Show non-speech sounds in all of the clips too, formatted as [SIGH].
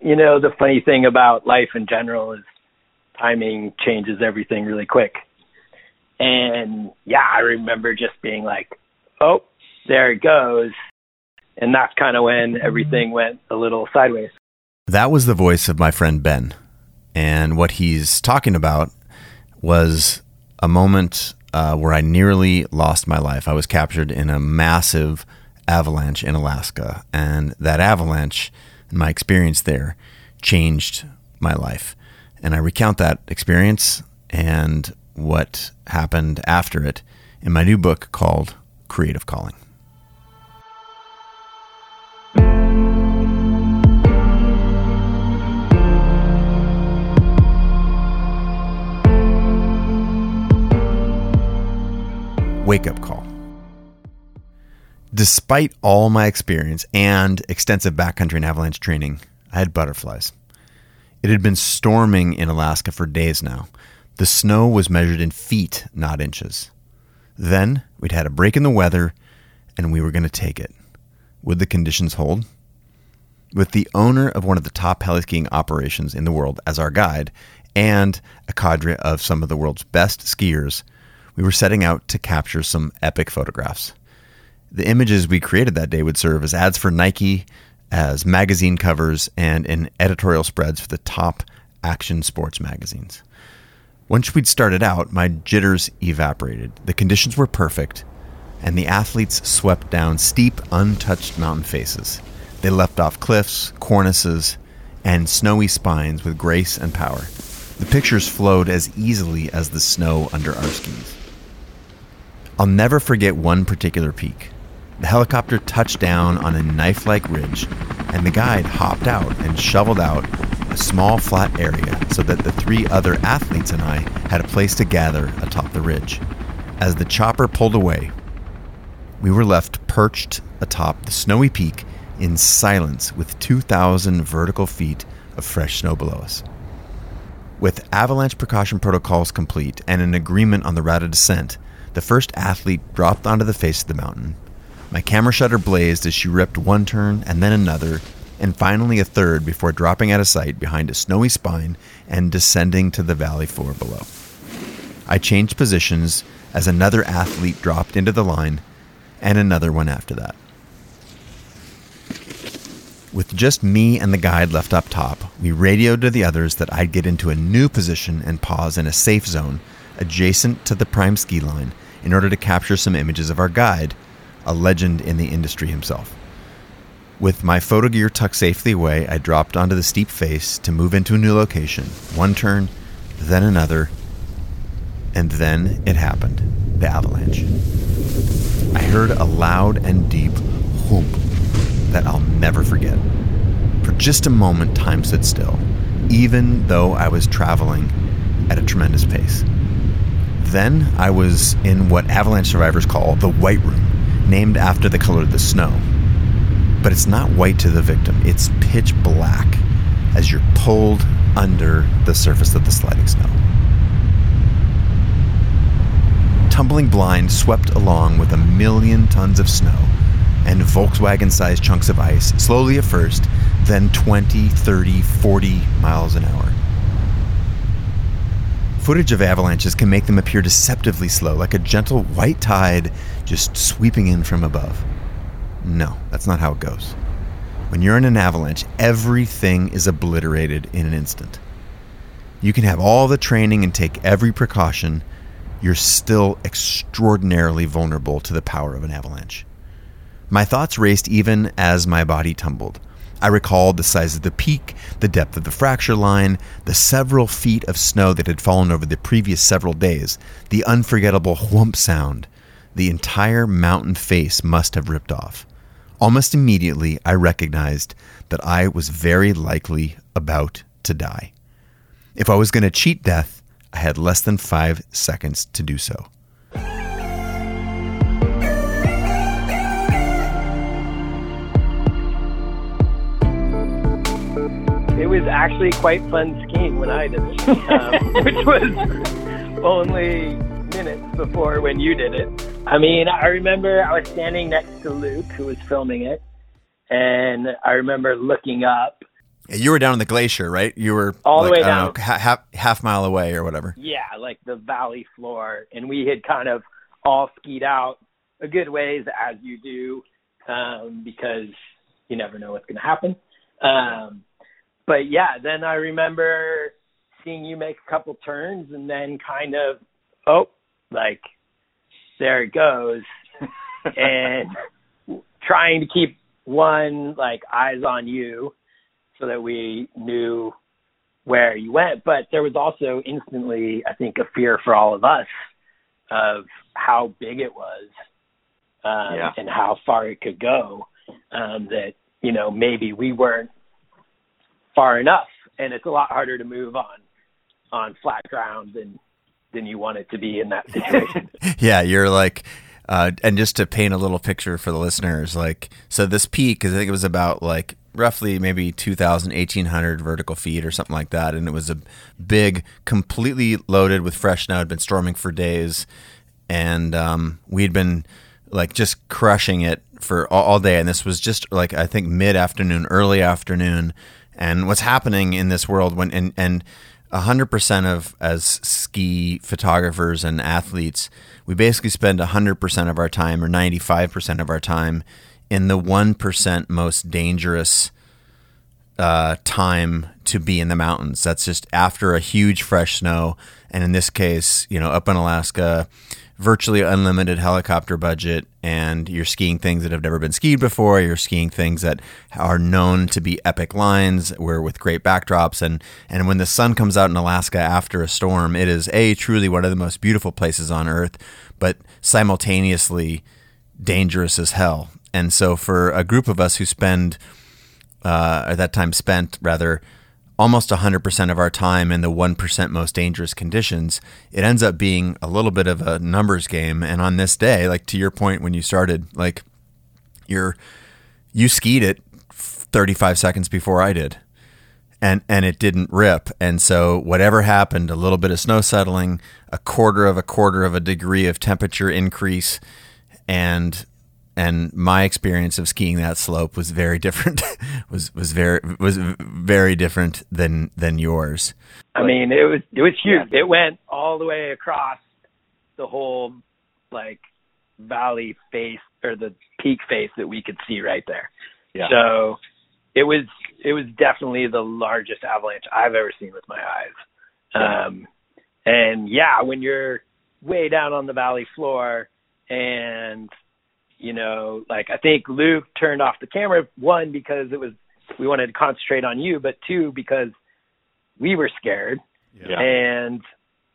you know, the funny thing about life in general is timing changes everything really quick. And yeah, I remember just being like, oh, there it goes. And that's kind of when everything went a little sideways. That was the voice of my friend Ben. And what he's talking about was a moment uh, where I nearly lost my life. I was captured in a massive avalanche in Alaska. And that avalanche and my experience there changed my life. And I recount that experience and what happened after it in my new book called Creative Calling. Wake up call. Despite all my experience and extensive backcountry and avalanche training, I had butterflies. It had been storming in Alaska for days now. The snow was measured in feet, not inches. Then we'd had a break in the weather and we were going to take it. Would the conditions hold? With the owner of one of the top heli-skiing operations in the world as our guide and a cadre of some of the world's best skiers, we were setting out to capture some epic photographs. The images we created that day would serve as ads for Nike, as magazine covers, and in editorial spreads for the top action sports magazines. Once we'd started out, my jitters evaporated. The conditions were perfect, and the athletes swept down steep, untouched mountain faces. They leapt off cliffs, cornices, and snowy spines with grace and power. The pictures flowed as easily as the snow under our skis. I'll never forget one particular peak. The helicopter touched down on a knife like ridge, and the guide hopped out and shoveled out a small flat area so that the three other athletes and I had a place to gather atop the ridge. As the chopper pulled away, we were left perched atop the snowy peak in silence with 2,000 vertical feet of fresh snow below us. With avalanche precaution protocols complete and an agreement on the route of descent, the first athlete dropped onto the face of the mountain my camera shutter blazed as she ripped one turn and then another, and finally a third before dropping out of sight behind a snowy spine and descending to the valley floor below. I changed positions as another athlete dropped into the line and another one after that. With just me and the guide left up top, we radioed to the others that I'd get into a new position and pause in a safe zone adjacent to the prime ski line in order to capture some images of our guide a legend in the industry himself. With my photo gear tucked safely away, I dropped onto the steep face to move into a new location. One turn, then another, and then it happened the avalanche. I heard a loud and deep whoop that I'll never forget. For just a moment, time stood still, even though I was traveling at a tremendous pace. Then I was in what avalanche survivors call the white room named after the color of the snow. But it's not white to the victim, it's pitch black as you're pulled under the surface of the sliding snow. Tumbling blind swept along with a million tons of snow and Volkswagen sized chunks of ice, slowly at first, then 20, 30, 40 miles an hour. Footage of avalanches can make them appear deceptively slow, like a gentle white tide just sweeping in from above. No, that's not how it goes. When you're in an avalanche, everything is obliterated in an instant. You can have all the training and take every precaution, you're still extraordinarily vulnerable to the power of an avalanche. My thoughts raced even as my body tumbled. I recalled the size of the peak, the depth of the fracture line, the several feet of snow that had fallen over the previous several days, the unforgettable whump sound. The entire mountain face must have ripped off. Almost immediately, I recognized that I was very likely about to die. If I was going to cheat death, I had less than five seconds to do so. Was actually quite fun skiing when I did it, um, [LAUGHS] which was only minutes before when you did it. I mean, I remember I was standing next to Luke, who was filming it, and I remember looking up. You were down in the glacier, right? You were all like, the way down, know, half half mile away or whatever. Yeah, like the valley floor, and we had kind of all skied out a good ways as you do, um, because you never know what's going to happen. Um, but yeah, then I remember seeing you make a couple turns, and then kind of, oh, like there it goes, [LAUGHS] and trying to keep one like eyes on you so that we knew where you went. But there was also instantly, I think, a fear for all of us of how big it was um, Yeah. and how far it could go. Um, that you know maybe we weren't far enough, and it's a lot harder to move on on flat ground than than you want it to be in that [LAUGHS] situation. yeah, you're like, uh, and just to paint a little picture for the listeners, like, so this peak, I think it was about like roughly maybe 2,000, 1,800 vertical feet or something like that. And it was a big, completely loaded with fresh snow, had been storming for days. And um, we'd been like just crushing it for all, all day. And this was just like, I think mid afternoon, early afternoon. And what's happening in this world when, and, and, 100% of as ski photographers and athletes, we basically spend 100% of our time or 95% of our time in the 1% most dangerous uh, time to be in the mountains. That's just after a huge fresh snow. And in this case, you know, up in Alaska, virtually unlimited helicopter budget, and you're skiing things that have never been skied before. You're skiing things that are known to be epic lines, where with great backdrops. And and when the sun comes out in Alaska after a storm, it is a truly one of the most beautiful places on earth, but simultaneously dangerous as hell. And so for a group of us who spend uh, at that time spent rather almost 100% of our time in the 1% most dangerous conditions, it ends up being a little bit of a numbers game. And on this day, like to your point when you started, like you're, you skied it 35 seconds before I did. And, and it didn't rip. And so whatever happened, a little bit of snow settling, a quarter of a quarter of a degree of temperature increase, and and my experience of skiing that slope was very different [LAUGHS] was was very was very different than than yours I mean, it was it was huge. It went all the way across the whole like valley face or the peak face that we could see right there. Yeah. So it was it was definitely the largest avalanche I've ever seen with my eyes. Um and yeah, when you're way down on the valley floor and you know, like I think Luke turned off the camera one because it was we wanted to concentrate on you, but two because we were scared Yeah. and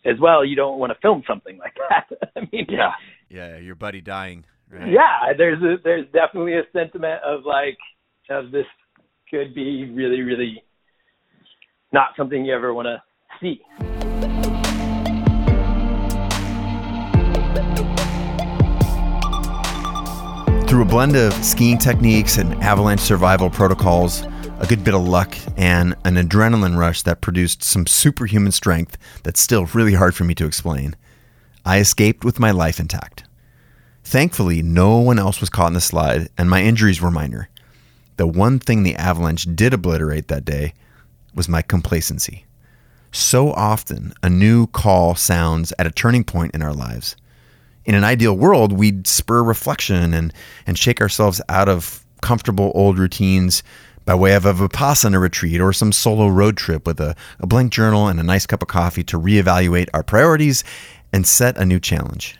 as well you don't want to film something like that. [LAUGHS] I mean, Yeah. yeah your buddy dying right? yeah, there's a, there's definitely a sentiment of like of this could be really really not something you ever want to see. Through a blend of skiing techniques and avalanche survival protocols, a good bit of luck, and an adrenaline rush that produced some superhuman strength that's still really hard for me to explain, I escaped with my life intact. Thankfully, no one else was caught in the slide, and my injuries were minor. The one thing the avalanche did obliterate that day was my complacency. So often, a new call sounds at a turning point in our lives in an ideal world, we'd spur reflection and, and shake ourselves out of comfortable old routines by way of a Vipassana retreat or some solo road trip with a, a blank journal and a nice cup of coffee to reevaluate our priorities and set a new challenge.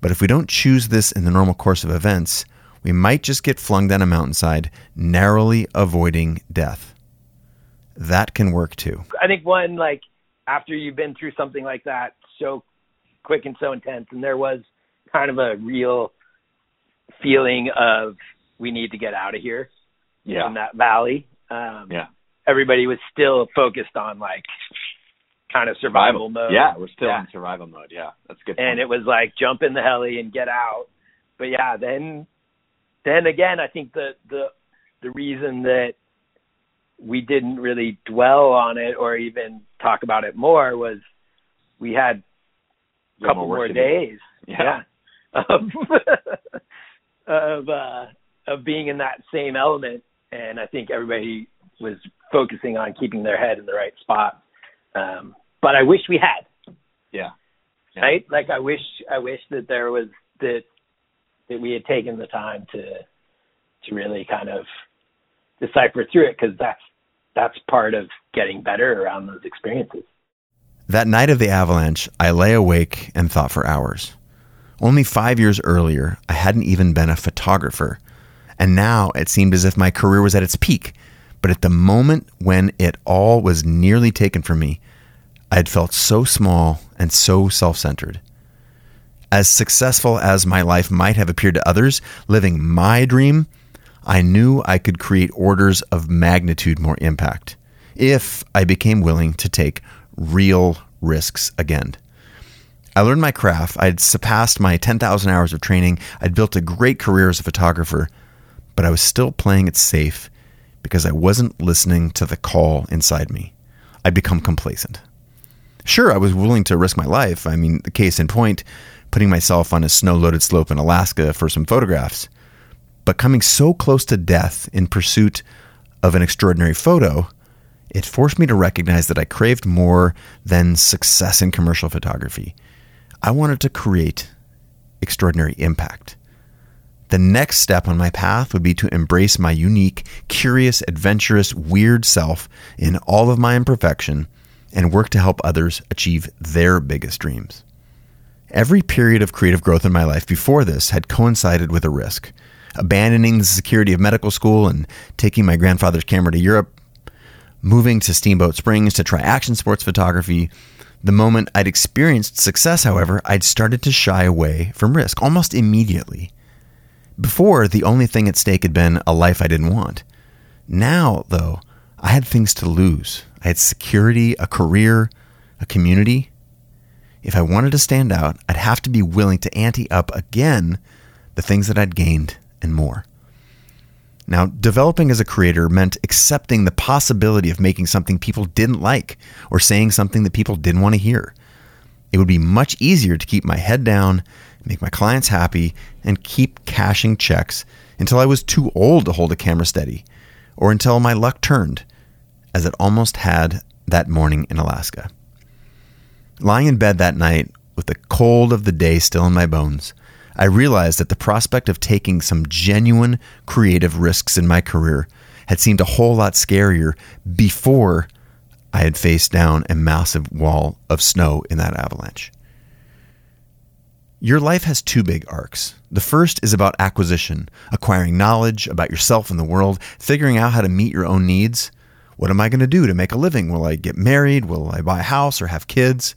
But if we don't choose this in the normal course of events, we might just get flung down a mountainside, narrowly avoiding death. That can work too. I think one like after you've been through something like that so quick and so intense and there was kind of a real feeling of we need to get out of here Yeah. in that valley. Um Yeah. everybody was still focused on like kind of survival mode. Yeah, we're still Yeah. in survival mode. Yeah, that's good. and point. it was like jump in the heli and get out. But yeah, then then again, I think the the the reason that we didn't really dwell on it or even talk about it more was we had couple more more days. Yeah. Of [LAUGHS] of uh of being in that same element and I think everybody was focusing on keeping their head in the right spot. Um, but I wish we had. Yeah. yeah. Right? Like I wish I wish that there was that that we had taken the time to to really kind of decipher through it because that's that's part of getting better around those experiences. That night of the avalanche, I lay awake and thought for hours. Only five years earlier, I hadn't even been a photographer. And now it seemed as if my career was at its peak. But at the moment when it all was nearly taken from me, I had felt so small and so self centered. As successful as my life might have appeared to others, living my dream, I knew I could create orders of magnitude more impact if I became willing to take real risks again. I learned my craft. I'd surpassed my 10,000 hours of training. I'd built a great career as a photographer, but I was still playing it safe because I wasn't listening to the call inside me. I'd become complacent. Sure, I was willing to risk my life. I mean, the case in point, putting myself on a snow loaded slope in Alaska for some photographs. But coming so close to death in pursuit of an extraordinary photo, it forced me to recognize that I craved more than success in commercial photography. I wanted to create extraordinary impact. The next step on my path would be to embrace my unique, curious, adventurous, weird self in all of my imperfection and work to help others achieve their biggest dreams. Every period of creative growth in my life before this had coincided with a risk. Abandoning the security of medical school and taking my grandfather's camera to Europe, moving to Steamboat Springs to try action sports photography. The moment I'd experienced success, however, I'd started to shy away from risk almost immediately. Before, the only thing at stake had been a life I didn't want. Now, though, I had things to lose. I had security, a career, a community. If I wanted to stand out, I'd have to be willing to ante up again the things that I'd gained and more. Now, developing as a creator meant accepting the possibility of making something people didn't like or saying something that people didn't want to hear. It would be much easier to keep my head down, make my clients happy, and keep cashing checks until I was too old to hold a camera steady or until my luck turned, as it almost had that morning in Alaska. Lying in bed that night with the cold of the day still in my bones, I realized that the prospect of taking some genuine creative risks in my career had seemed a whole lot scarier before I had faced down a massive wall of snow in that avalanche. Your life has two big arcs. The first is about acquisition, acquiring knowledge about yourself and the world, figuring out how to meet your own needs. What am I going to do to make a living? Will I get married? Will I buy a house or have kids?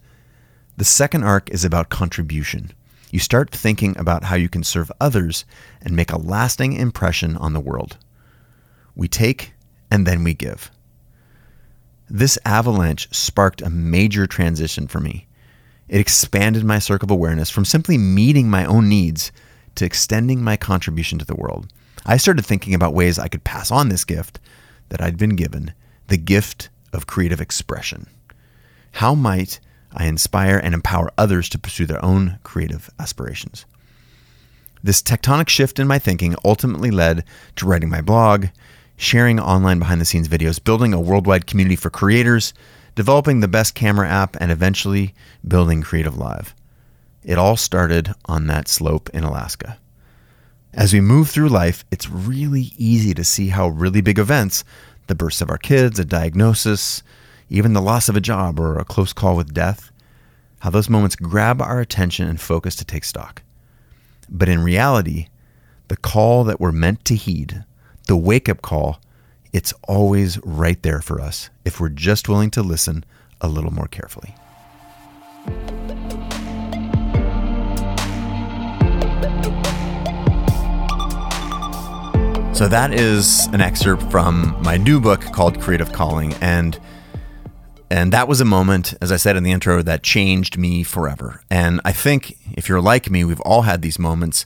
The second arc is about contribution. You start thinking about how you can serve others and make a lasting impression on the world. We take and then we give. This avalanche sparked a major transition for me. It expanded my circle of awareness from simply meeting my own needs to extending my contribution to the world. I started thinking about ways I could pass on this gift that I'd been given the gift of creative expression. How might I inspire and empower others to pursue their own creative aspirations. This tectonic shift in my thinking ultimately led to writing my blog, sharing online behind the scenes videos, building a worldwide community for creators, developing the best camera app, and eventually building Creative Live. It all started on that slope in Alaska. As we move through life, it's really easy to see how really big events, the births of our kids, a diagnosis, even the loss of a job or a close call with death, how those moments grab our attention and focus to take stock. But in reality, the call that we're meant to heed, the wake up call, it's always right there for us if we're just willing to listen a little more carefully. So, that is an excerpt from my new book called Creative Calling. And and that was a moment, as I said in the intro, that changed me forever. And I think if you're like me, we've all had these moments.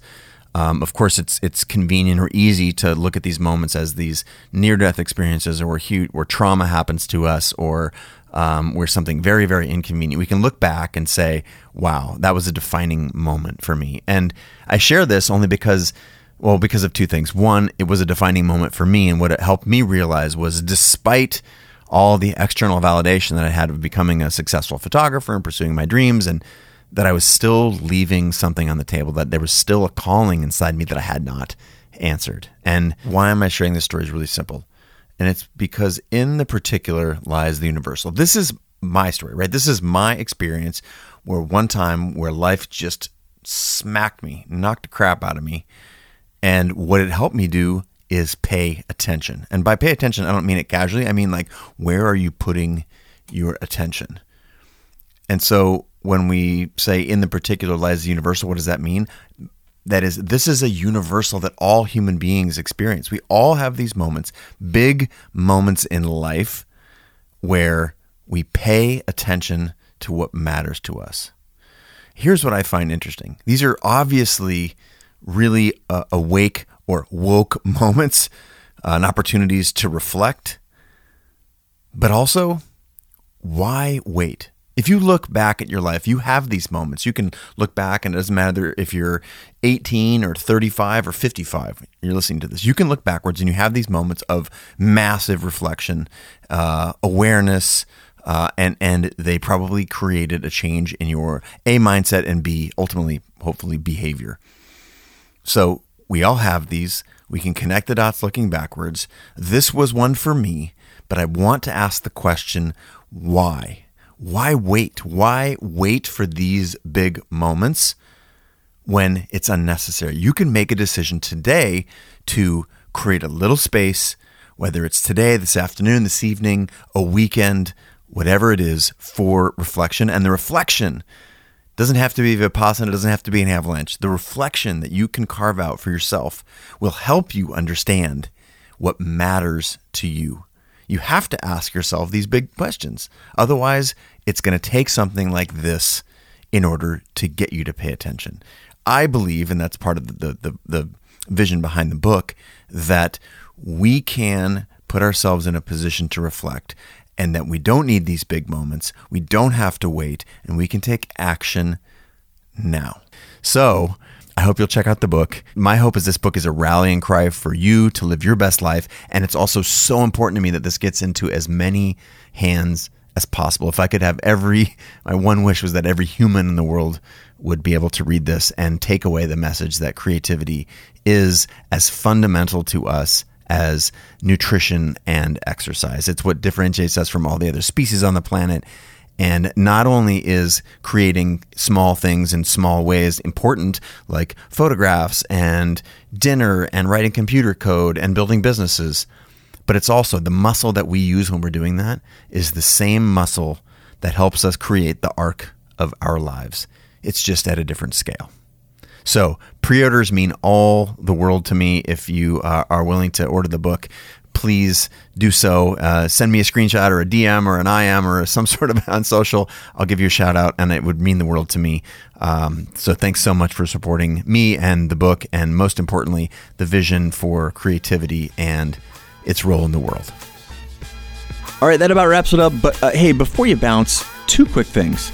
Um, of course, it's it's convenient or easy to look at these moments as these near-death experiences, or where, where trauma happens to us, or um, where something very, very inconvenient. We can look back and say, "Wow, that was a defining moment for me." And I share this only because Well, because of two things. One, it was a defining moment for me, and what it helped me realize was despite all the external validation that I had of becoming a successful photographer and pursuing my dreams, and that I was still leaving something on the table, that there was still a calling inside me that I had not answered. And why am I sharing this story is really simple. And it's because in the particular lies the universal. This is my story, right? This is my experience where one time where life just smacked me, knocked the crap out of me. And what it helped me do is pay attention. And by pay attention, I don't mean it casually. I mean, like, where are you putting your attention? And so when we say in the particular lies the universal, what does that mean? That is, this is a universal that all human beings experience. We all have these moments, big moments in life, where we pay attention to what matters to us. Here's what I find interesting these are obviously really uh, awake or woke [LAUGHS] moments uh, and opportunities to reflect, but also why wait? If you look back at your life, you have these moments. You can look back, and it doesn't matter if you're 18 or 35 or 55, you're listening to this. You can look backwards and you have these moments of massive reflection, uh, awareness, uh, and and they probably created a change in your a mindset and b ultimately hopefully behavior. So we all have these. We can connect the dots looking backwards. This was one for me, but I want to ask the question why? Why wait? Why wait for these big moments when it's unnecessary? You can make a decision today to create a little space, whether it's today, this afternoon, this evening, a weekend, whatever it is, for reflection. And the reflection doesn't have to be Vipassana, it doesn't have to be an avalanche. The reflection that you can carve out for yourself will help you understand what matters to you. You have to ask yourself these big questions. Otherwise, it's going to take something like this in order to get you to pay attention. I believe, and that's part of the, the, the vision behind the book, that we can put ourselves in a position to reflect and that we don't need these big moments. We don't have to wait, and we can take action now. So, I hope you'll check out the book. My hope is this book is a rallying cry for you to live your best life. And it's also so important to me that this gets into as many hands as possible. If I could have every, [LAUGHS] my one wish was that every human in the world would be able to read this and take away the message that creativity is as fundamental to us as nutrition and exercise. It's what differentiates us from all the other species on the planet. And not only is creating small things in small ways important, like photographs and dinner and writing computer code and building businesses, but it's also the muscle that we use when we're doing that is the same muscle that helps us create the arc of our lives. It's just at a different scale. So pre-orders mean all the world to me. If you uh, are willing to order the book, please do so. Uh, send me a screenshot or a DM or an IM or [LAUGHS] some sort of on social. I'll give you a shout out, and it would mean the world to me. Um, so thanks so much for supporting me and the book, and most importantly, the vision for creativity and its role in the world. All right, that about wraps it up. But uh, hey, before you bounce, two quick things.